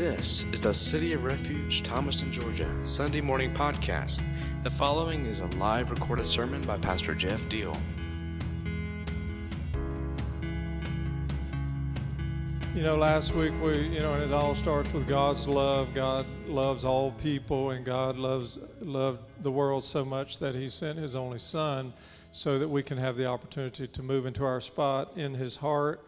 This is the City of Refuge, Thomaston, Georgia, Sunday morning podcast. The following is a live recorded sermon by Pastor Jeff Deal. You know, last week we, you know, and it all starts with God's love. God loves all people, and God loves loved the world so much that He sent His only Son, so that we can have the opportunity to move into our spot in His heart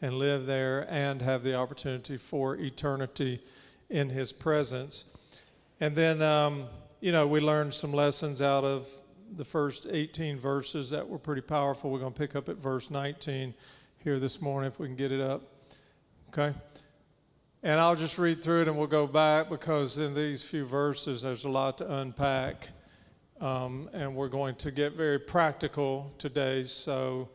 and live there, and have the opportunity for eternity in His presence. And then, um, you know, we learned some lessons out of the first 18 verses that were pretty powerful. We're going to pick up at verse 19 here this morning if we can get it up. Okay? And I'll just read through it and we'll go back because in these few verses there's a lot to unpack. Um, and we're going to get very practical today. So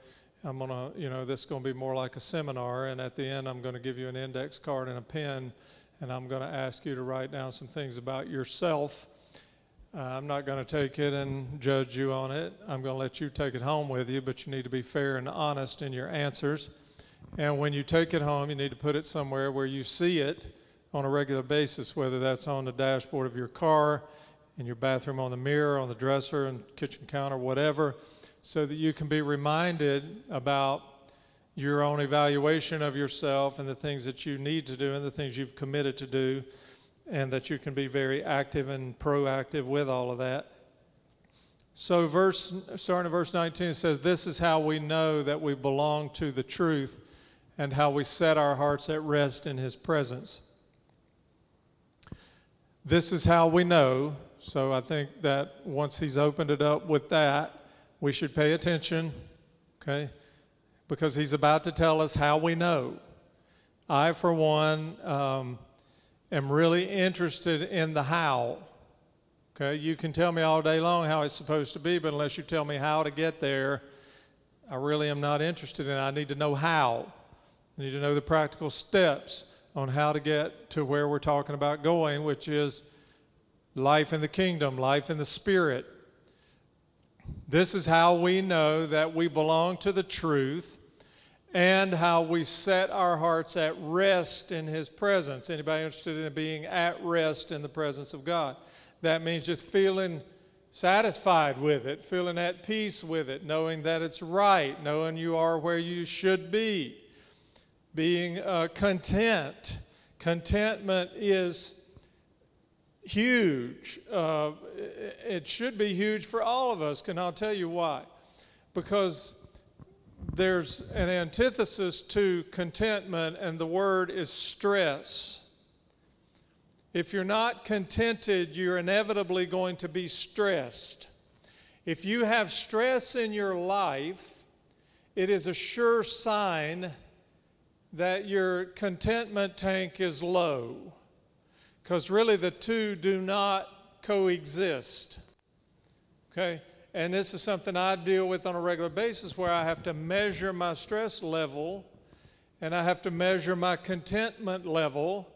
I'm going to, you know, this is going to be more like a seminar. And at the end, I'm going to give you an index card and a pen. And I'm going to ask you to write down some things about yourself. Uh, I'm not going to take it and judge you on it. I'm going to let you take it home with you, but you need to be fair and honest in your answers. And when you take it home, you need to put it somewhere where you see it on a regular basis, whether that's on the dashboard of your car, in your bathroom, on the mirror, on the dresser, and kitchen counter, whatever, so that you can be reminded about your own evaluation of yourself and the things that you need to do and the things you've committed to do, and that you can be very active and proactive with all of that. So, verse starting at verse 19, it says, This is how we know that we belong to the truth and how we set our hearts at rest in His presence. This is how we know. So I think that once He's opened it up with that, we should pay attention, okay? Because He's about to tell us how we know. I, for one, um, am really interested in the how. Okay, you can tell me all day long how it's supposed to be, but unless you tell me how to get there, I really am not interested in it. I need to know how. I need to know the practical steps on how to get to where we're talking about going, which is life in the kingdom, life in the spirit. This is how we know that we belong to the truth and how we set our hearts at rest in his presence. Anybody interested in being at rest in the presence of God? That means just feeling satisfied with it, feeling at peace with it, knowing that it's right, knowing you are where you should be, being uh, content. Contentment is huge. Uh, it should be huge for all of us, and I'll tell you why. Because there's an antithesis to contentment, and the word is stress. If you're not contented, you're inevitably going to be stressed. If you have stress in your life, it is a sure sign that your contentment tank is low. Because really, the two do not coexist. Okay? And this is something I deal with on a regular basis where I have to measure my stress level and I have to measure my contentment level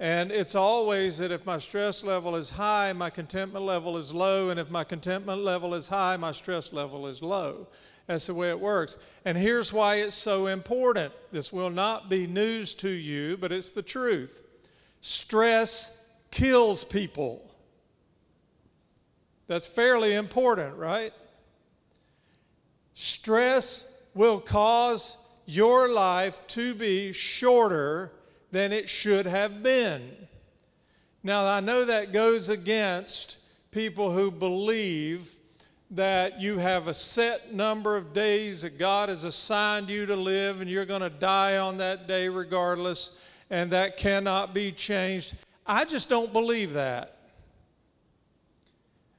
and it's always that if my stress level is high, my contentment level is low, and if my contentment level is high, my stress level is low. That's the way it works. And here's why it's so important. This will not be news to you, but it's the truth. Stress kills people. That's fairly important, right? Stress will cause your life to be shorter than it should have been. Now, I know that goes against people who believe that you have a set number of days that God has assigned you to live and you're going to die on that day regardless, and that cannot be changed. I just don't believe that.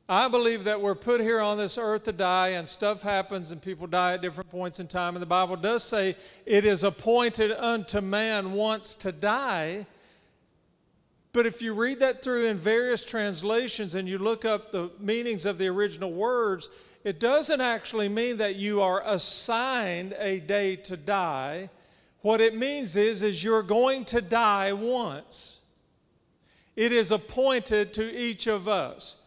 I believe that we're put here on this earth to die, and stuff happens, and people die at different points in time. And the Bible does say it is appointed unto man once to die. But if you read that through in various translations and you look up the meanings of the original words, it doesn't actually mean that you are assigned a day to die. What it means is, is you're going to die once. It is appointed to each of us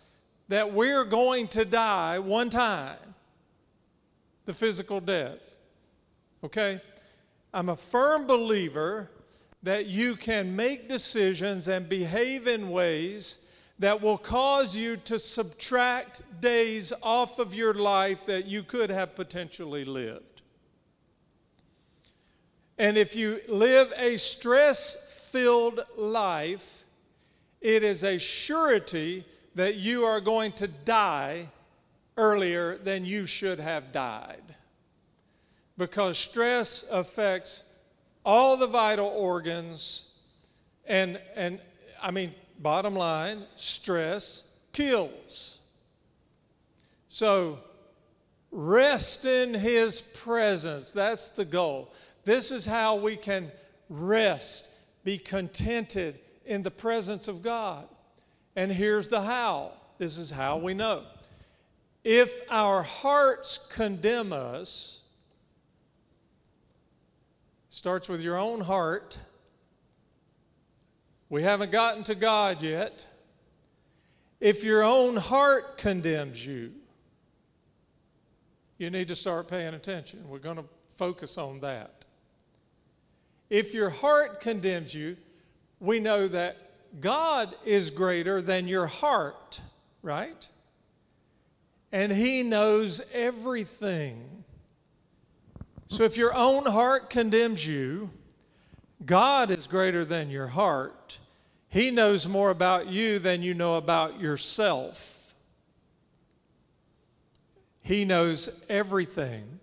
that we're going to die one time the physical death. Okay? I'm a firm believer that you can make decisions and behave in ways that will cause you to subtract days off of your life that you could have potentially lived. And if you live a stress filled life, it is a surety that you are going to die earlier than you should have died. Because stress affects all the vital organs, and, and I mean, bottom line, stress kills. So, rest in His presence. That's the goal. This is how we can rest, be contented in the presence of God. And here's the how this is how we know. If our hearts condemn us, starts with your own heart we haven't gotten to God yet. If your own heart condemns you, you need to start paying attention. We're going to focus on that. If your heart condemns you, we know that God is greater than your heart, right? And He knows everything. So if your own heart condemns you, God is greater than your heart. He knows more about you than you know about yourself. He knows everything.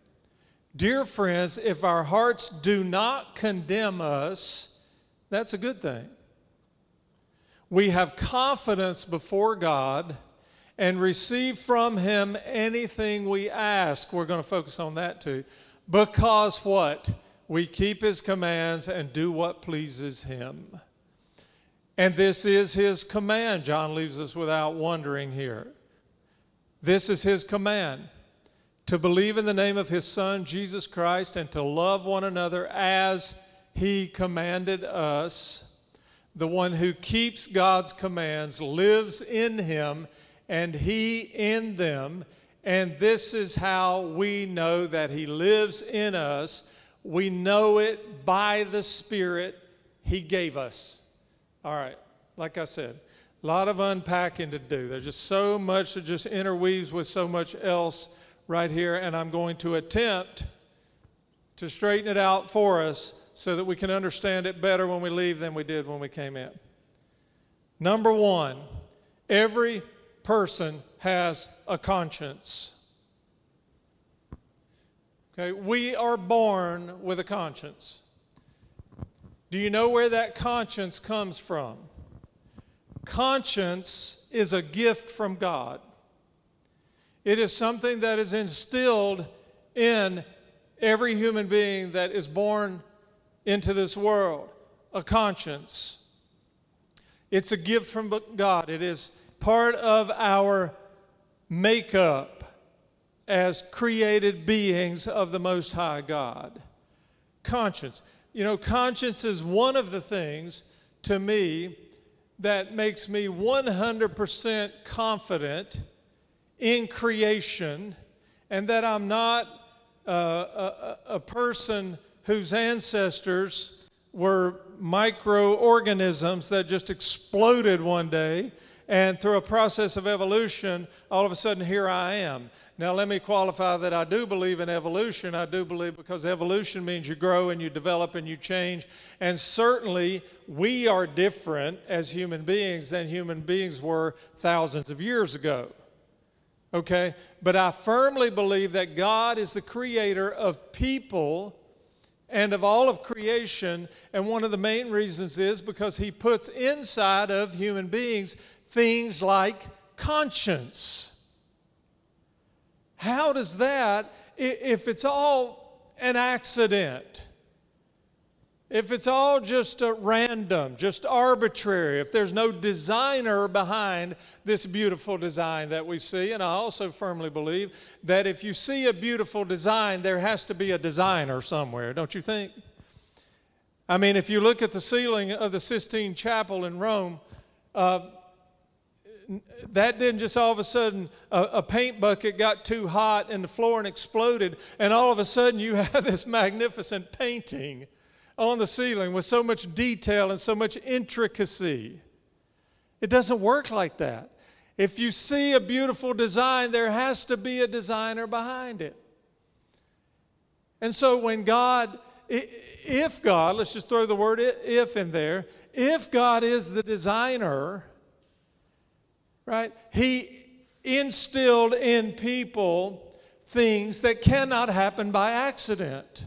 Dear friends, if our hearts do not condemn us, that's a good thing. We have confidence before God and receive from Him anything we ask. We're going to focus on that too. Because what? we keep his commands and do what pleases him. And this is his command. John leaves us without wondering here. This is his command to believe in the name of his Son, Jesus Christ, and to love one another as he commanded us. The one who keeps God's commands lives in him, and he in them. And this is how we know that he lives in us we know it by the Spirit He gave us. All right, like I said, a lot of unpacking to do. There's just so much that just interweaves with so much else right here, and I'm going to attempt to straighten it out for us so that we can understand it better when we leave than we did when we came in. Number one, every person has a conscience. Okay, we are born with a conscience. Do you know where that conscience comes from? Conscience is a gift from God. It is something that is instilled in every human being that is born into this world a conscience. It's a gift from God. It is part of our makeup as created beings of the Most High God. Conscience. You know, conscience is one of the things to me that makes me 100% confident in creation and that I'm not uh, a, a person whose ancestors were microorganisms that just exploded one day and through a process of evolution, all of a sudden, here I am. Now, let me qualify that I do believe in evolution. I do believe because evolution means you grow and you develop and you change. And certainly, we are different as human beings than human beings were thousands of years ago. Okay? But I firmly believe that God is the creator of people and of all of creation. And one of the main reasons is because He puts inside of human beings things like conscience. How does that, if it's all an accident, if it's all just random, just arbitrary, if there's no designer behind this beautiful design that we see, and I also firmly believe that if you see a beautiful design, there has to be a designer somewhere, don't you think? I mean, if you look at the ceiling of the Sistine Chapel in Rome, uh, that didn't just all of a sudden a, a, paint bucket got too hot in the floor and exploded, and all of a sudden you have this magnificent painting on the ceiling with so much detail and so much intricacy. It doesn't work like that. If you see a beautiful design, there has to be a designer behind it. And so when God, if God, let's just throw the word if in there, if God is the designer, right, He instilled in people things that cannot happen by accident.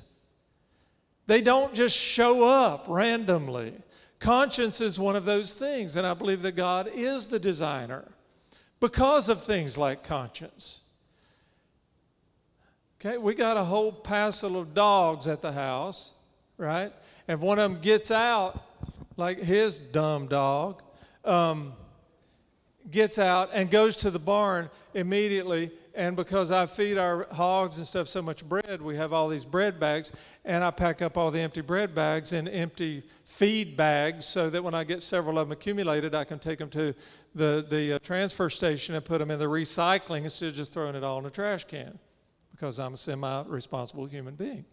They don't just show up randomly. Conscience is one of those things, and I believe that God is the designer because of things like conscience. Okay, we got a whole passel of dogs at the house, right? And one of them gets out, like his dumb dog, um, gets out and goes to the barn immediately. And because I feed our hogs and stuff so much bread, we have all these bread bags, and I pack up all the empty bread bags in empty feed bags so that when I get several of them accumulated, I can take them to the, the uh, transfer station and put them in the recycling instead of just throwing it all in a trash can because I'm a semi responsible human being.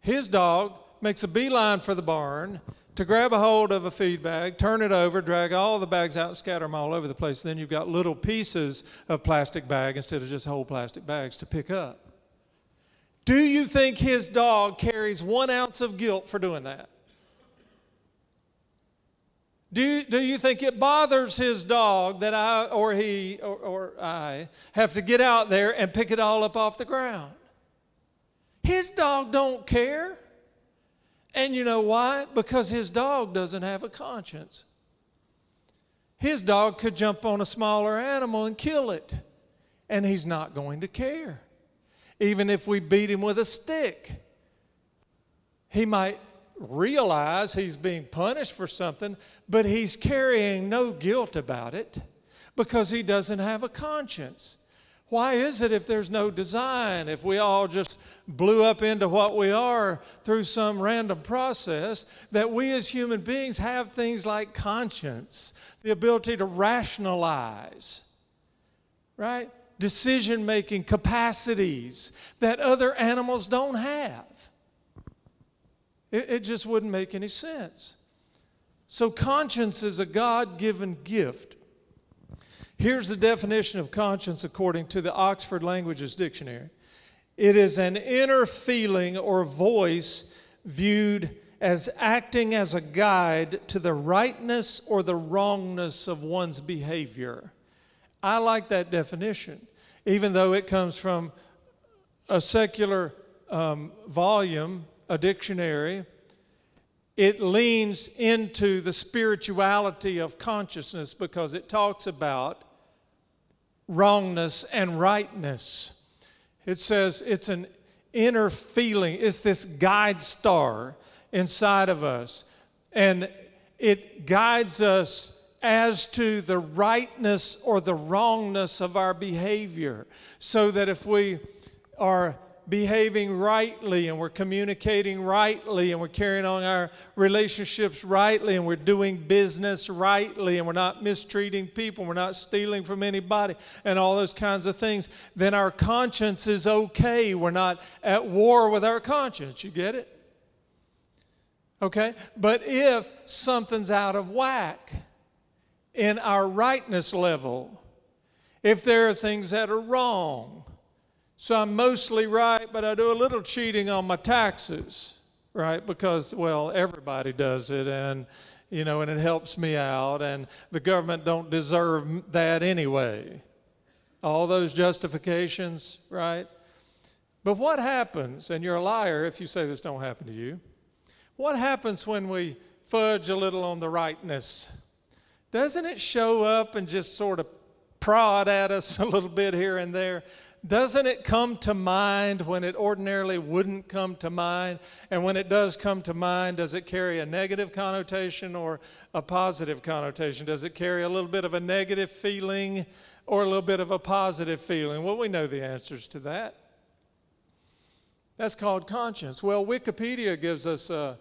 His dog makes a beeline for the barn to grab a hold of a feed bag, turn it over, drag all the bags out, scatter them all over the place. Then you've got little pieces of plastic bag instead of just whole plastic bags to pick up. Do you think his dog carries one ounce of guilt for doing that? Do, do you think it bothers his dog that I or he or, or I have to get out there and pick it all up off the ground? His dog don't care. And you know why? Because his dog doesn't have a conscience. His dog could jump on a smaller animal and kill it, and he's not going to care. Even if we beat him with a stick, he might realize he's being punished for something, but he's carrying no guilt about it because he doesn't have a conscience. Why is it if there's no design, if we all just blew up into what we are through some random process, that we as human beings have things like conscience, the ability to rationalize, right? Decision making capacities that other animals don't have? It, it just wouldn't make any sense. So, conscience is a God given gift. Here's the definition of conscience according to the Oxford Languages Dictionary it is an inner feeling or voice viewed as acting as a guide to the rightness or the wrongness of one's behavior. I like that definition, even though it comes from a secular um, volume a dictionary, it leans into the spirituality of consciousness because it talks about wrongness and rightness. It says it's an inner feeling, it's this guide star inside of us. And it guides us as to the rightness or the wrongness of our behavior. So that if we are behaving rightly and we're communicating rightly and we're carrying on our relationships rightly and we're doing business rightly and we're not mistreating people, we're not stealing from anybody and all those kinds of things, then our conscience is okay. We're not at war with our conscience. You get it? Okay? But if something's out of whack in our rightness level, if there are things that are wrong, so I'm mostly right, but I do a little cheating on my taxes, right? Because, well, everybody does it, and, you know, and it helps me out, and the government don't deserve that anyway. All those justifications, right? But what happens, and you're a liar if you say this don't happen to you, what happens when we fudge a little on the rightness? Doesn't it show up and just sort of prod at us a little bit here and there? Doesn't it come to mind when it ordinarily wouldn't come to mind? And when it does come to mind, does it carry a negative connotation or a positive connotation? Does it carry a little bit of a negative feeling or a little bit of a positive feeling? Well, we know the answers to that. That's called conscience. Well, Wikipedia gives us a,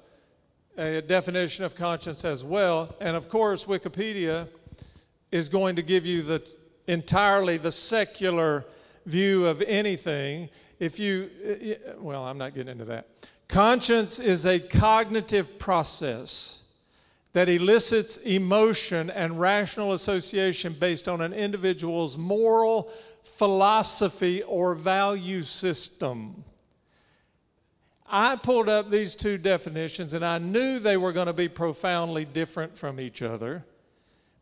a definition of conscience as well. And of course, Wikipedia is going to give you the entirely the secular view of anything. If you, uh, well, I'm not getting into that. Conscience is a cognitive process that elicits emotion and rational association based on an individual's moral philosophy or value system. I pulled up these two definitions and I knew they were going to be profoundly different from each other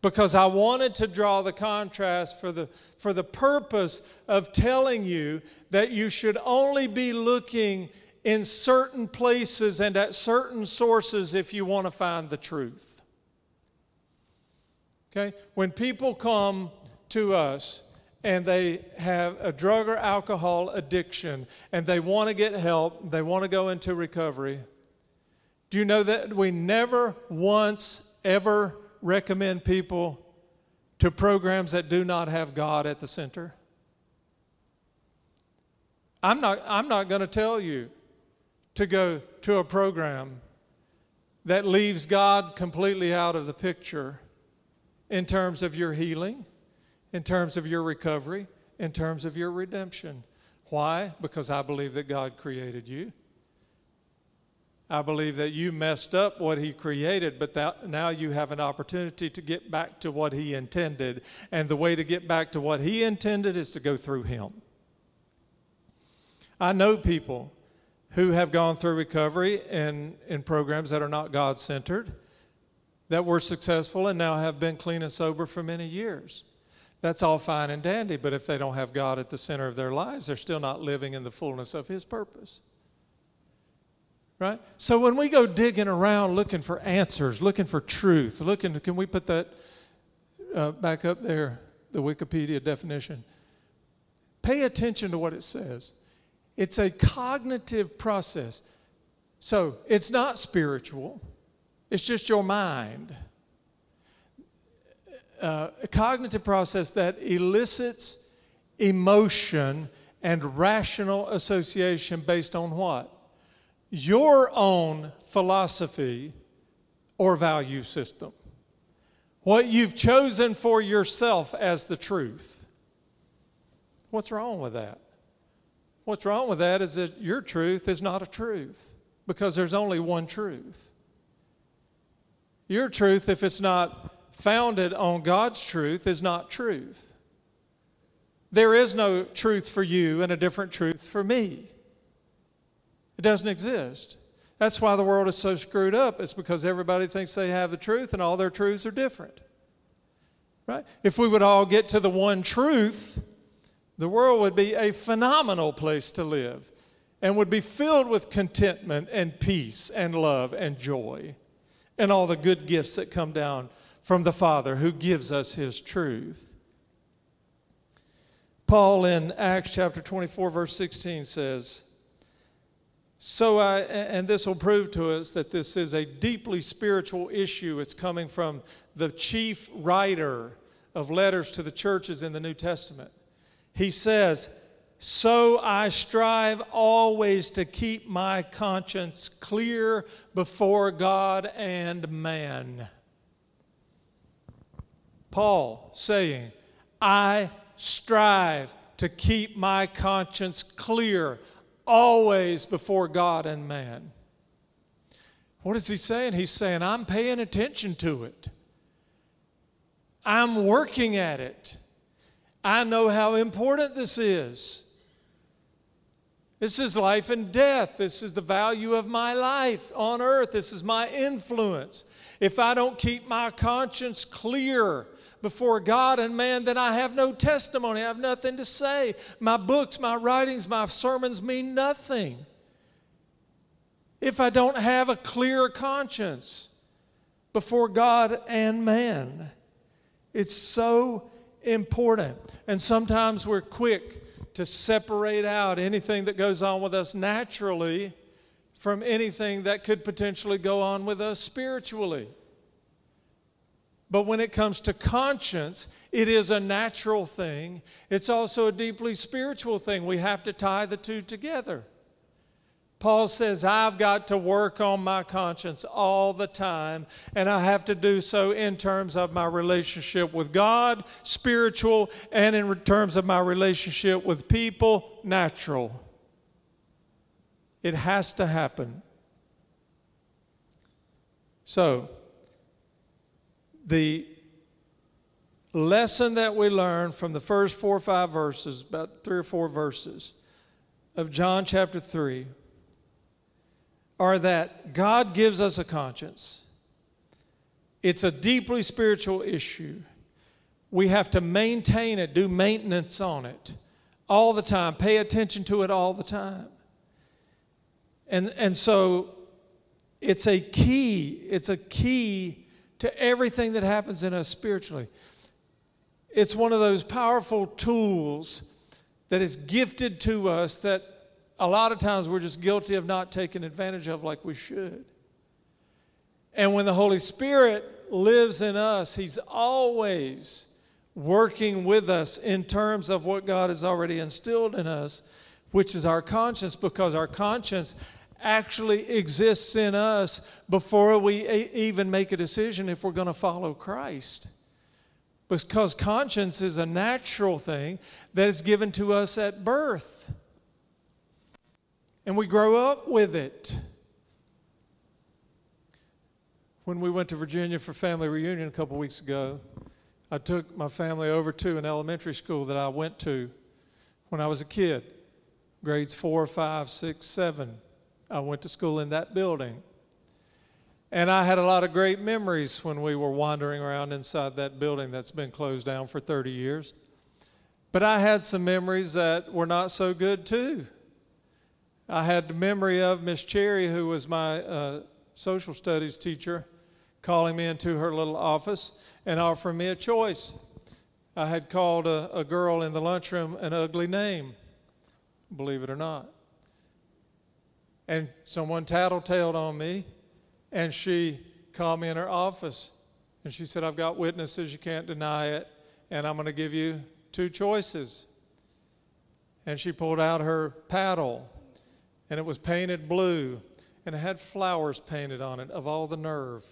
because I wanted to draw the contrast for the, for the purpose of telling you that you should only be looking in certain places and at certain sources if you want to find the truth. Okay? When people come to us and they have a drug or alcohol addiction and they want to get help, they want to go into recovery, do you know that we never once ever recommend people to programs that do not have God at the center? I'm not, I'm not going to tell you to go to a program that leaves God completely out of the picture in terms of your healing, in terms of your recovery, in terms of your redemption. Why? Because I believe that God created you. I believe that you messed up what He created, but that now you have an opportunity to get back to what He intended. And the way to get back to what He intended is to go through Him. I know people who have gone through recovery in, in programs that are not God centered, that were successful and now have been clean and sober for many years. That's all fine and dandy, but if they don't have God at the center of their lives, they're still not living in the fullness of His purpose. Right? So when we go digging around looking for answers, looking for truth, looking, can we put that uh, back up there, the Wikipedia definition? Pay attention to what it says. It's a cognitive process. So it's not spiritual, it's just your mind. Uh, a cognitive process that elicits emotion and rational association based on what? Your own philosophy or value system. What you've chosen for yourself as the truth. What's wrong with that? What's wrong with that is that your truth is not a truth because there's only one truth. Your truth, if it's not founded on God's truth, is not truth. There is no truth for you and a different truth for me. It doesn't exist. That's why the world is so screwed up. It's because everybody thinks they have the truth and all their truths are different. Right? If we would all get to the one truth, the world would be a phenomenal place to live and would be filled with contentment and peace and love and joy and all the good gifts that come down from the Father who gives us His truth. Paul in Acts chapter 24, verse 16 says, So uh, I, and this will prove to us that this is a deeply spiritual issue. It's coming from the chief writer of letters to the churches in the New Testament he says, So I strive always to keep my conscience clear before God and man. Paul saying, I strive to keep my conscience clear always before God and man. What is he saying? He's saying, I'm paying attention to it. I'm working at it. I know how important this is. This is life and death. This is the value of my life on earth. This is my influence. If I don't keep my conscience clear before God and man, then I have no testimony. I have nothing to say. My books, my writings, my sermons mean nothing. If I don't have a clear conscience before God and man, it's so important. And sometimes we're quick to separate out anything that goes on with us naturally from anything that could potentially go on with us spiritually. But when it comes to conscience, it is a natural thing. It's also a deeply spiritual thing. We have to tie the two together. Paul says, I've got to work on my conscience all the time, and I have to do so in terms of my relationship with God, spiritual, and in terms of my relationship with people, natural. It has to happen. So, the lesson that we learn from the first four or five verses, about three or four verses of John chapter 3, are that God gives us a conscience. It's a deeply spiritual issue. We have to maintain it, do maintenance on it all the time, pay attention to it all the time. And, and so it's a key, it's a key to everything that happens in us spiritually. It's one of those powerful tools that is gifted to us that a lot of times we're just guilty of not taking advantage of like we should. And when the Holy Spirit lives in us, He's always working with us in terms of what God has already instilled in us, which is our conscience, because our conscience actually exists in us before we even make a decision if we're going to follow Christ. Because conscience is a natural thing that is given to us at birth and we grow up with it. When we went to Virginia for family reunion a couple weeks ago, I took my family over to an elementary school that I went to when I was a kid, grades four, five, six, seven. I went to school in that building. And I had a lot of great memories when we were wandering around inside that building that's been closed down for 30 years. But I had some memories that were not so good too. I had the memory of Miss Cherry, who was my uh, social studies teacher, calling me into her little office and offering me a choice. I had called a, a girl in the lunchroom an ugly name, believe it or not. And someone tattletaled on me, and she called me in her office. And she said, I've got witnesses, you can't deny it, and I'm going to give you two choices. And she pulled out her paddle and it was painted blue, and it had flowers painted on it of all the nerve.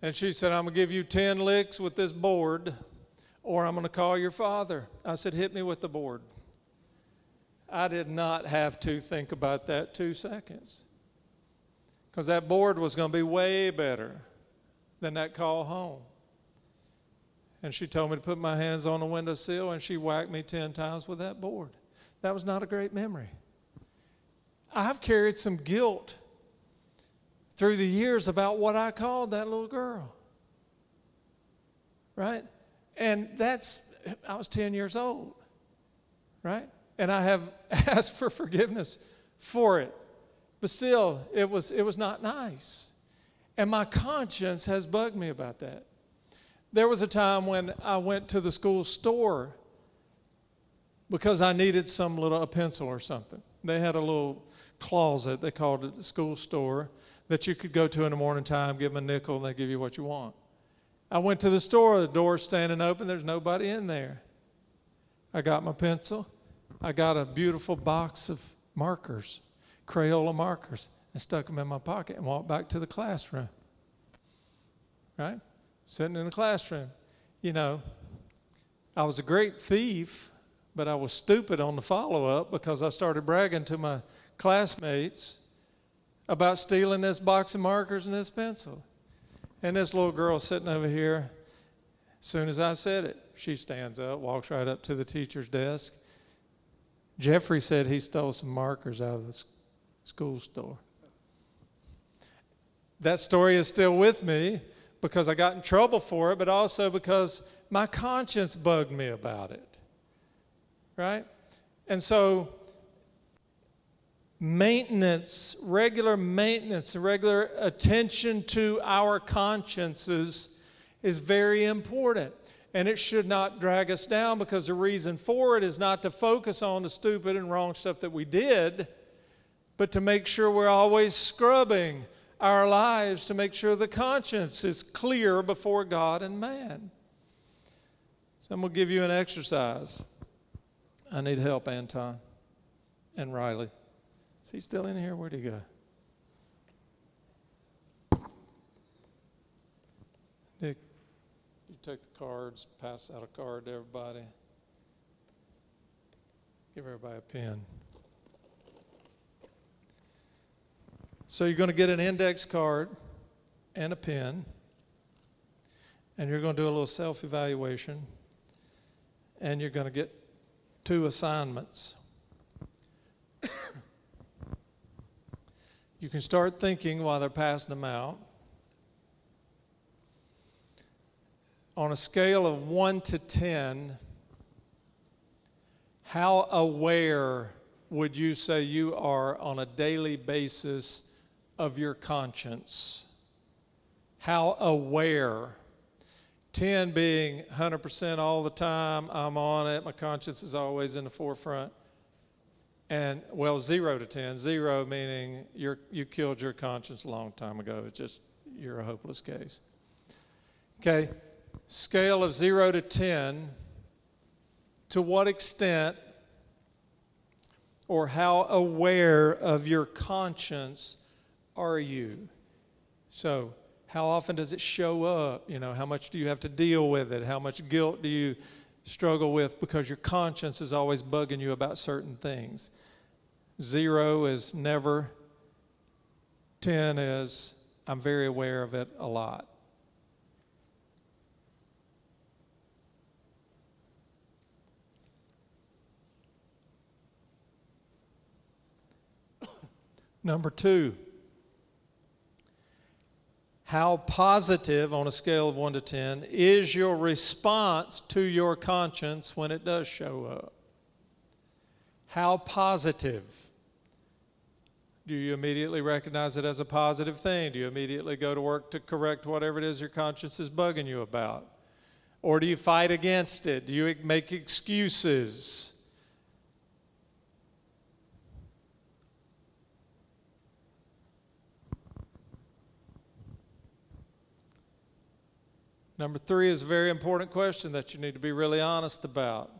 And she said, I'm going to give you 10 licks with this board, or I'm going to call your father. I said, Hit me with the board. I did not have to think about that two seconds because that board was going to be way better than that call home. And she told me to put my hands on the windowsill, and she whacked me 10 times with that board. That was not a great memory. I've carried some guilt through the years about what I called that little girl. Right? And that's, I was 10 years old. Right? And I have asked for forgiveness for it. But still, it was, it was not nice. And my conscience has bugged me about that. There was a time when I went to the school store because I needed some little a pencil or something. They had a little closet, they called it the school store, that you could go to in the morning time, give them a nickel, and they give you what you want. I went to the store, the door's standing open, there's nobody in there. I got my pencil, I got a beautiful box of markers, Crayola markers, and stuck them in my pocket and walked back to the classroom. Right? Sitting in the classroom. You know, I was a great thief but I was stupid on the follow up because I started bragging to my classmates about stealing this box of markers and this pencil. And this little girl sitting over here, as soon as I said it, she stands up, walks right up to the teacher's desk. Jeffrey said he stole some markers out of the school store. That story is still with me because I got in trouble for it, but also because my conscience bugged me about it right? And so, maintenance, regular maintenance, regular attention to our consciences is very important. And it should not drag us down because the reason for it is not to focus on the stupid and wrong stuff that we did, but to make sure we're always scrubbing our lives to make sure the conscience is clear before God and man. So I'm going to give you an exercise. I need help, Anton. and Riley. Is he still in here? Where'd he go? Nick, you take the cards, pass out a card to everybody. Give everybody a pen. So you're going to get an index card and a pen, and you're going to do a little self evaluation, and you're going to get two assignments. you can start thinking while they're passing them out. On a scale of 1 to 10, how aware would you say you are on a daily basis of your conscience? How aware? 10 being 100% all the time, I'm on it, my conscience is always in the forefront. And well, zero to 10, zero meaning you're, you killed your conscience a long time ago. It's just, you're a hopeless case. Okay, scale of zero to 10, to what extent or how aware of your conscience are you? So, how often does it show up? You know, how much do you have to deal with it? How much guilt do you struggle with because your conscience is always bugging you about certain things? Zero is never. 10 is I'm very aware of it a lot. Number two, how positive on a scale of 1 to 10 is your response to your conscience when it does show up? How positive? Do you immediately recognize it as a positive thing? Do you immediately go to work to correct whatever it is your conscience is bugging you about? Or do you fight against it? Do you make excuses? Number three is a very important question that you need to be really honest about.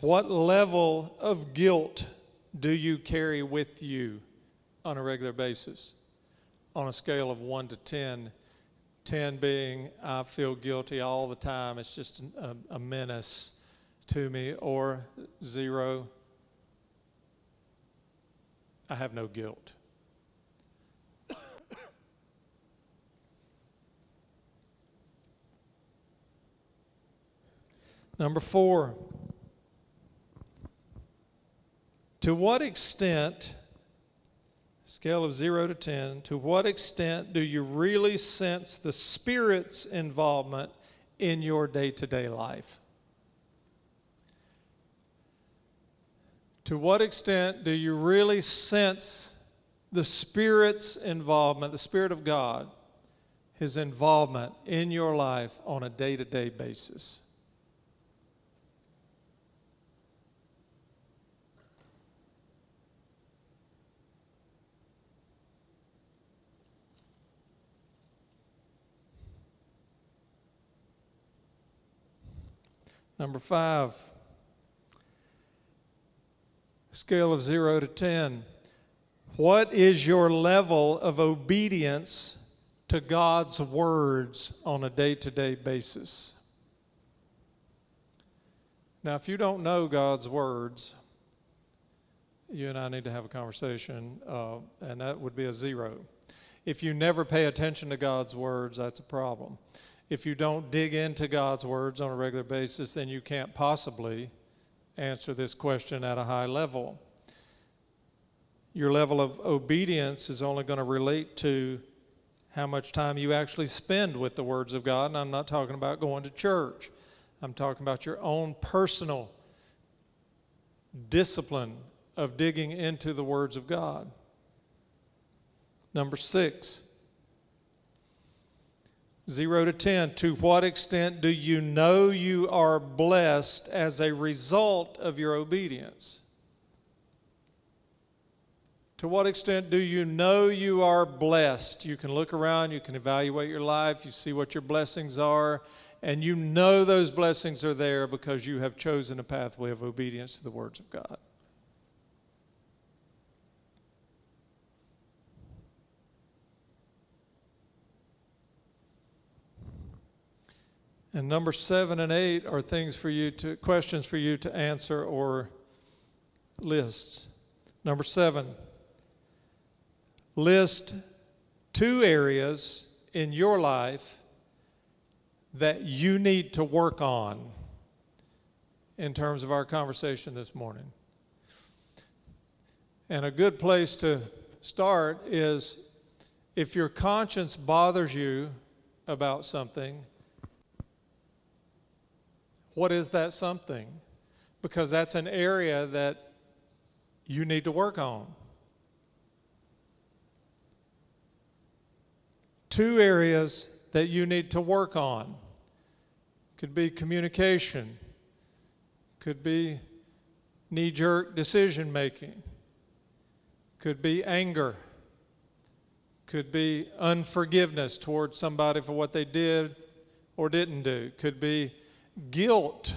What level of guilt do you carry with you on a regular basis? On a scale of 1 to 10, 10 being I feel guilty all the time, it's just a, a menace to me, or 0, I have no guilt. Number four, to what extent, scale of zero to 10, to what extent do you really sense the Spirit's involvement in your day to day life? To what extent do you really sense the Spirit's involvement, the Spirit of God, His involvement in your life on a day to day basis? Number five, scale of zero to 10. What is your level of obedience to God's words on a day to day basis? Now, if you don't know God's words, you and I need to have a conversation, uh, and that would be a zero. If you never pay attention to God's words, that's a problem if you don't dig into God's words on a regular basis, then you can't possibly answer this question at a high level. Your level of obedience is only going to relate to how much time you actually spend with the words of God. And I'm not talking about going to church, I'm talking about your own personal discipline of digging into the words of God. Number six, 0 to 10, to what extent do you know you are blessed as a result of your obedience? To what extent do you know you are blessed? You can look around, you can evaluate your life, you see what your blessings are, and you know those blessings are there because you have chosen a pathway of obedience to the words of God. And number seven and eight are things for you to, questions for you to answer or lists. Number seven, list two areas in your life that you need to work on in terms of our conversation this morning. And a good place to start is if your conscience bothers you about something, what is that something? Because that's an area that you need to work on. Two areas that you need to work on. Could be communication, could be knee jerk decision making, could be anger, could be unforgiveness towards somebody for what they did or didn't do, could be guilt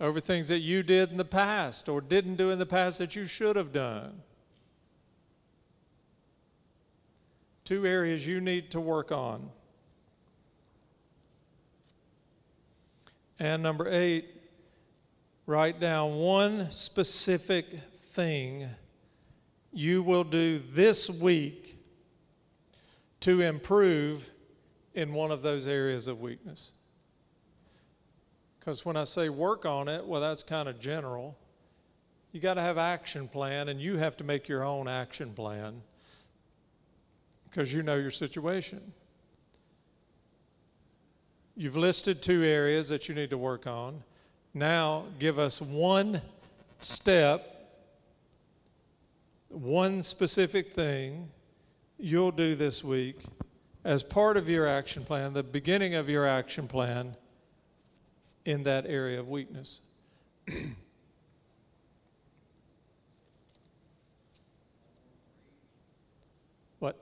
over things that you did in the past or didn't do in the past that you should have done. Two areas you need to work on. And number eight, write down one specific thing you will do this week to improve in one of those areas of weakness. Because when I say work on it, well, that's kind of general. You got to have action plan, and you have to make your own action plan because you know your situation. You've listed two areas that you need to work on. Now, give us one step, one specific thing you'll do this week as part of your action plan, the beginning of your action plan in that area of weakness. what?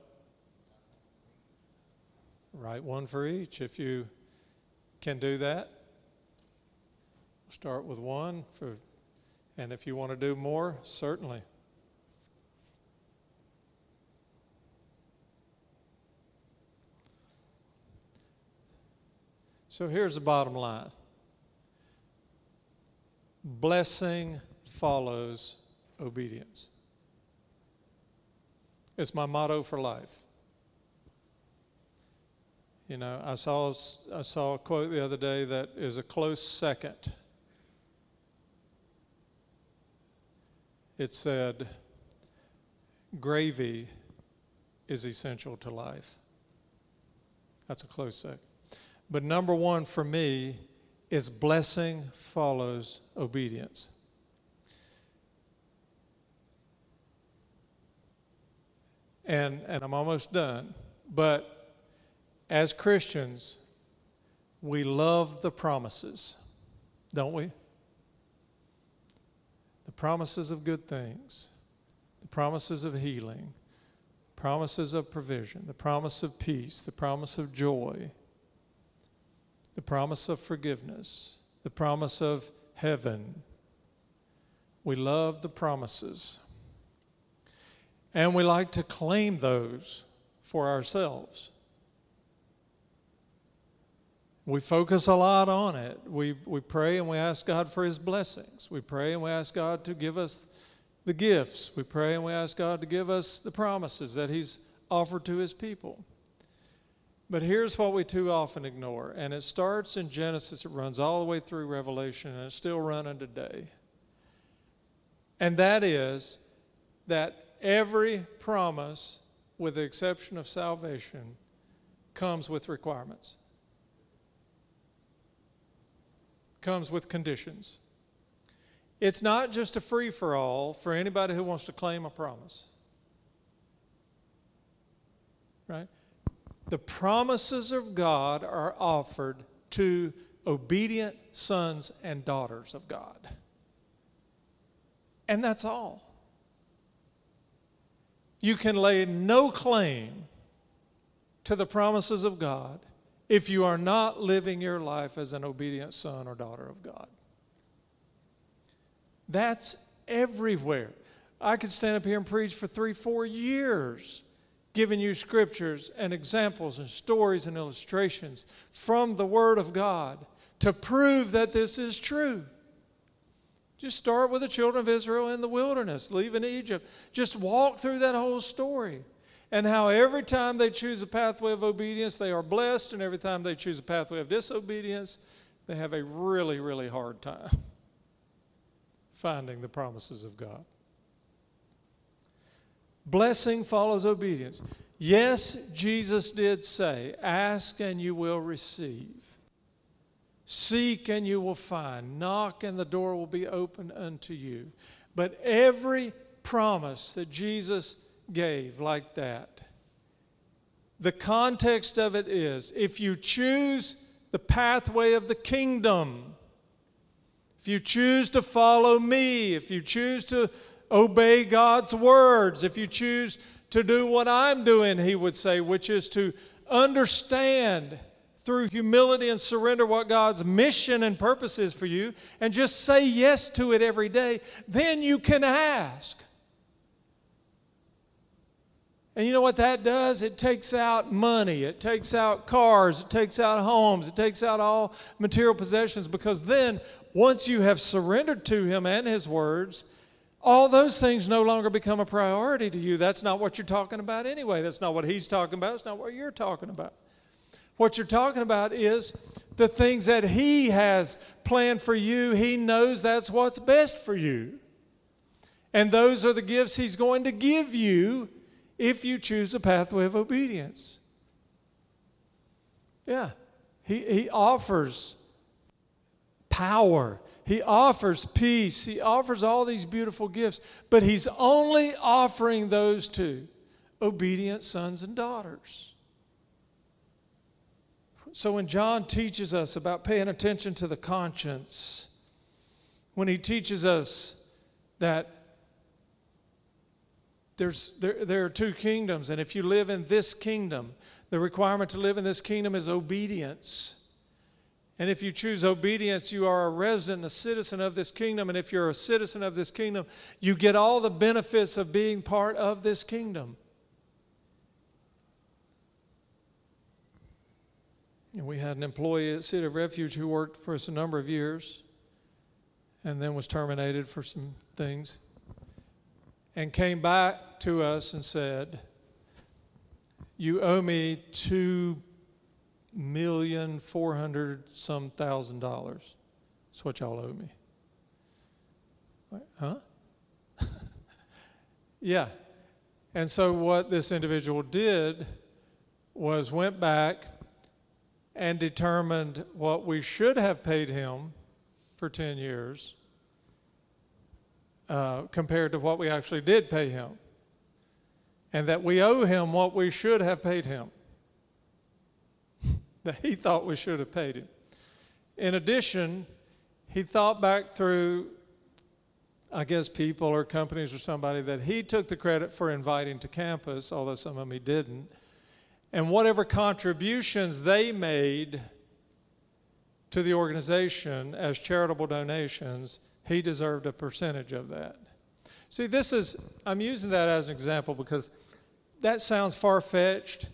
Write one for each if you can do that. Start with one for and if you want to do more, certainly. So here's the bottom line blessing follows obedience. It's my motto for life. You know, I saw, I saw a quote the other day that is a close second. It said, Gravy is essential to life. That's a close second. But number one for me is blessing follows obedience. And, and I'm almost done. But as Christians, we love the promises, don't we? The promises of good things, the promises of healing, promises of provision, the promise of peace, the promise of joy the promise of forgiveness, the promise of heaven. We love the promises. And we like to claim those for ourselves. We focus a lot on it. We, we pray and we ask God for His blessings. We pray and we ask God to give us the gifts. We pray and we ask God to give us the promises that He's offered to His people. But here's what we too often ignore, and it starts in Genesis, it runs all the way through Revelation, and it's still running today. And that is that every promise, with the exception of salvation, comes with requirements, comes with conditions. It's not just a free for all for anybody who wants to claim a promise. Right? The promises of God are offered to obedient sons and daughters of God. And that's all. You can lay no claim to the promises of God if you are not living your life as an obedient son or daughter of God. That's everywhere. I could stand up here and preach for three, four years giving you scriptures and examples and stories and illustrations from the Word of God to prove that this is true. Just start with the children of Israel in the wilderness, leaving Egypt. Just walk through that whole story. And how every time they choose a pathway of obedience, they are blessed, and every time they choose a pathway of disobedience, they have a really, really hard time finding the promises of God. Blessing follows obedience. Yes, Jesus did say, Ask and you will receive. Seek and you will find. Knock and the door will be opened unto you. But every promise that Jesus gave, like that, the context of it is if you choose the pathway of the kingdom, if you choose to follow me, if you choose to obey God's words, if you choose to do what I'm doing, he would say, which is to understand through humility and surrender what God's mission and purpose is for you and just say yes to it every day, then you can ask. And you know what that does? It takes out money, it takes out cars, it takes out homes, it takes out all material possessions because then, once you have surrendered to Him and His words, all those things no longer become a priority to you. That's not what you're talking about anyway. That's not what He's talking about. It's not what you're talking about. What you're talking about is the things that He has planned for you. He knows that's what's best for you. And those are the gifts He's going to give you if you choose a pathway of obedience. Yeah, He, he offers power. He offers peace. He offers all these beautiful gifts, but He's only offering those to obedient sons and daughters. So when John teaches us about paying attention to the conscience, when he teaches us that there's, there, there are two kingdoms, and if you live in this kingdom, the requirement to live in this kingdom is obedience. And if you choose obedience, you are a resident, a citizen of this kingdom. And if you're a citizen of this kingdom, you get all the benefits of being part of this kingdom. And we had an employee at City of Refuge who worked for us a number of years and then was terminated for some things and came back to us and said, You owe me two million four hundred some thousand dollars. That's what y'all owe me. Huh? yeah. And so what this individual did was went back and determined what we should have paid him for 10 years uh, compared to what we actually did pay him. And that we owe him what we should have paid him, that he thought we should have paid him. In addition, he thought back through, I guess, people or companies or somebody that he took the credit for inviting to campus, although some of them he didn't and whatever contributions they made to the organization as charitable donations, he deserved a percentage of that. See, this is, I'm using that as an example because that sounds far fetched.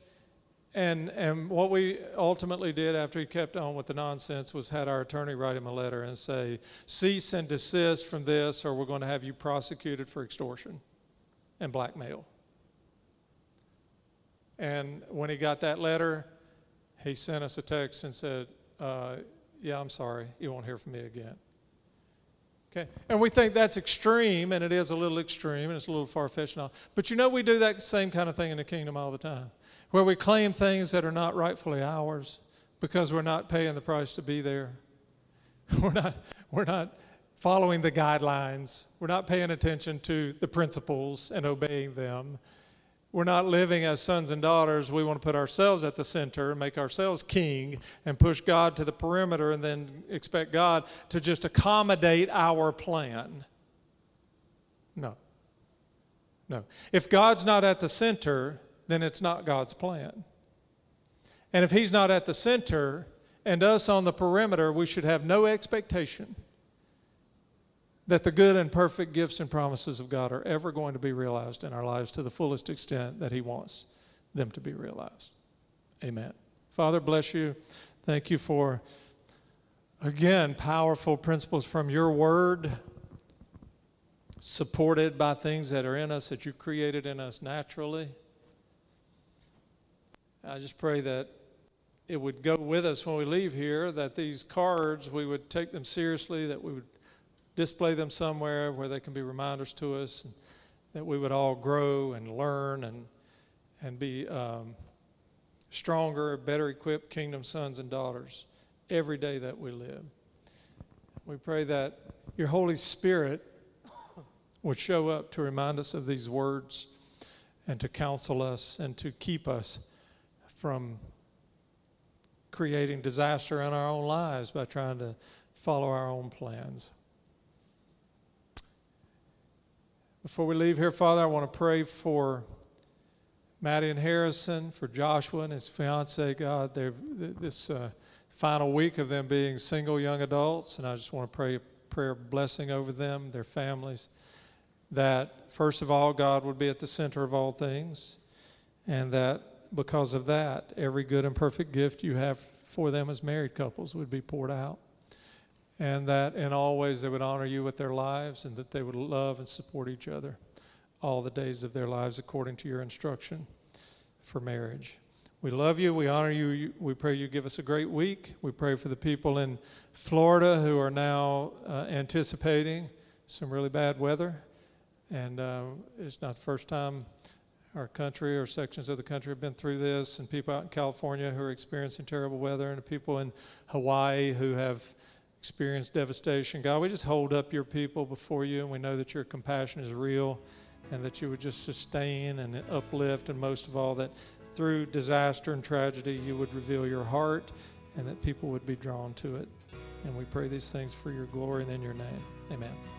And, and what we ultimately did after he kept on with the nonsense was had our attorney write him a letter and say, cease and desist from this, or we're going to have you prosecuted for extortion and blackmail. And when he got that letter, he sent us a text and said, uh, Yeah, I'm sorry. You won't hear from me again. Okay? And we think that's extreme, and it is a little extreme, and it's a little far fetched now. But you know, we do that same kind of thing in the kingdom all the time, where we claim things that are not rightfully ours because we're not paying the price to be there. We're not, we're not following the guidelines, we're not paying attention to the principles and obeying them we're not living as sons and daughters. We want to put ourselves at the center and make ourselves king and push God to the perimeter and then expect God to just accommodate our plan. No. No. If God's not at the center, then it's not God's plan. And if He's not at the center and us on the perimeter, we should have no expectation that the good and perfect gifts and promises of God are ever going to be realized in our lives to the fullest extent that He wants them to be realized. Amen. Father, bless you. Thank you for, again, powerful principles from your word, supported by things that are in us that you created in us naturally. I just pray that it would go with us when we leave here, that these cards, we would take them seriously, that we would display them somewhere where they can be reminders to us, and that we would all grow and learn and, and be um, stronger, better equipped kingdom sons and daughters every day that we live. We pray that your Holy Spirit would show up to remind us of these words and to counsel us and to keep us from creating disaster in our own lives by trying to follow our own plans. Before we leave here, Father, I want to pray for Maddie and Harrison, for Joshua and his fiancee, God. They're, this uh, final week of them being single young adults, and I just want to pray a prayer blessing over them, their families. That, first of all, God would be at the center of all things, and that because of that, every good and perfect gift you have for them as married couples would be poured out. And that in all ways they would honor you with their lives and that they would love and support each other all the days of their lives according to your instruction for marriage. We love you. We honor you. We pray you give us a great week. We pray for the people in Florida who are now uh, anticipating some really bad weather. And uh, it's not the first time our country or sections of the country have been through this, and people out in California who are experiencing terrible weather, and people in Hawaii who have experienced devastation. God, we just hold up your people before you, and we know that your compassion is real, and that you would just sustain and uplift, and most of all, that through disaster and tragedy, you would reveal your heart, and that people would be drawn to it. And we pray these things for your glory and in your name. Amen.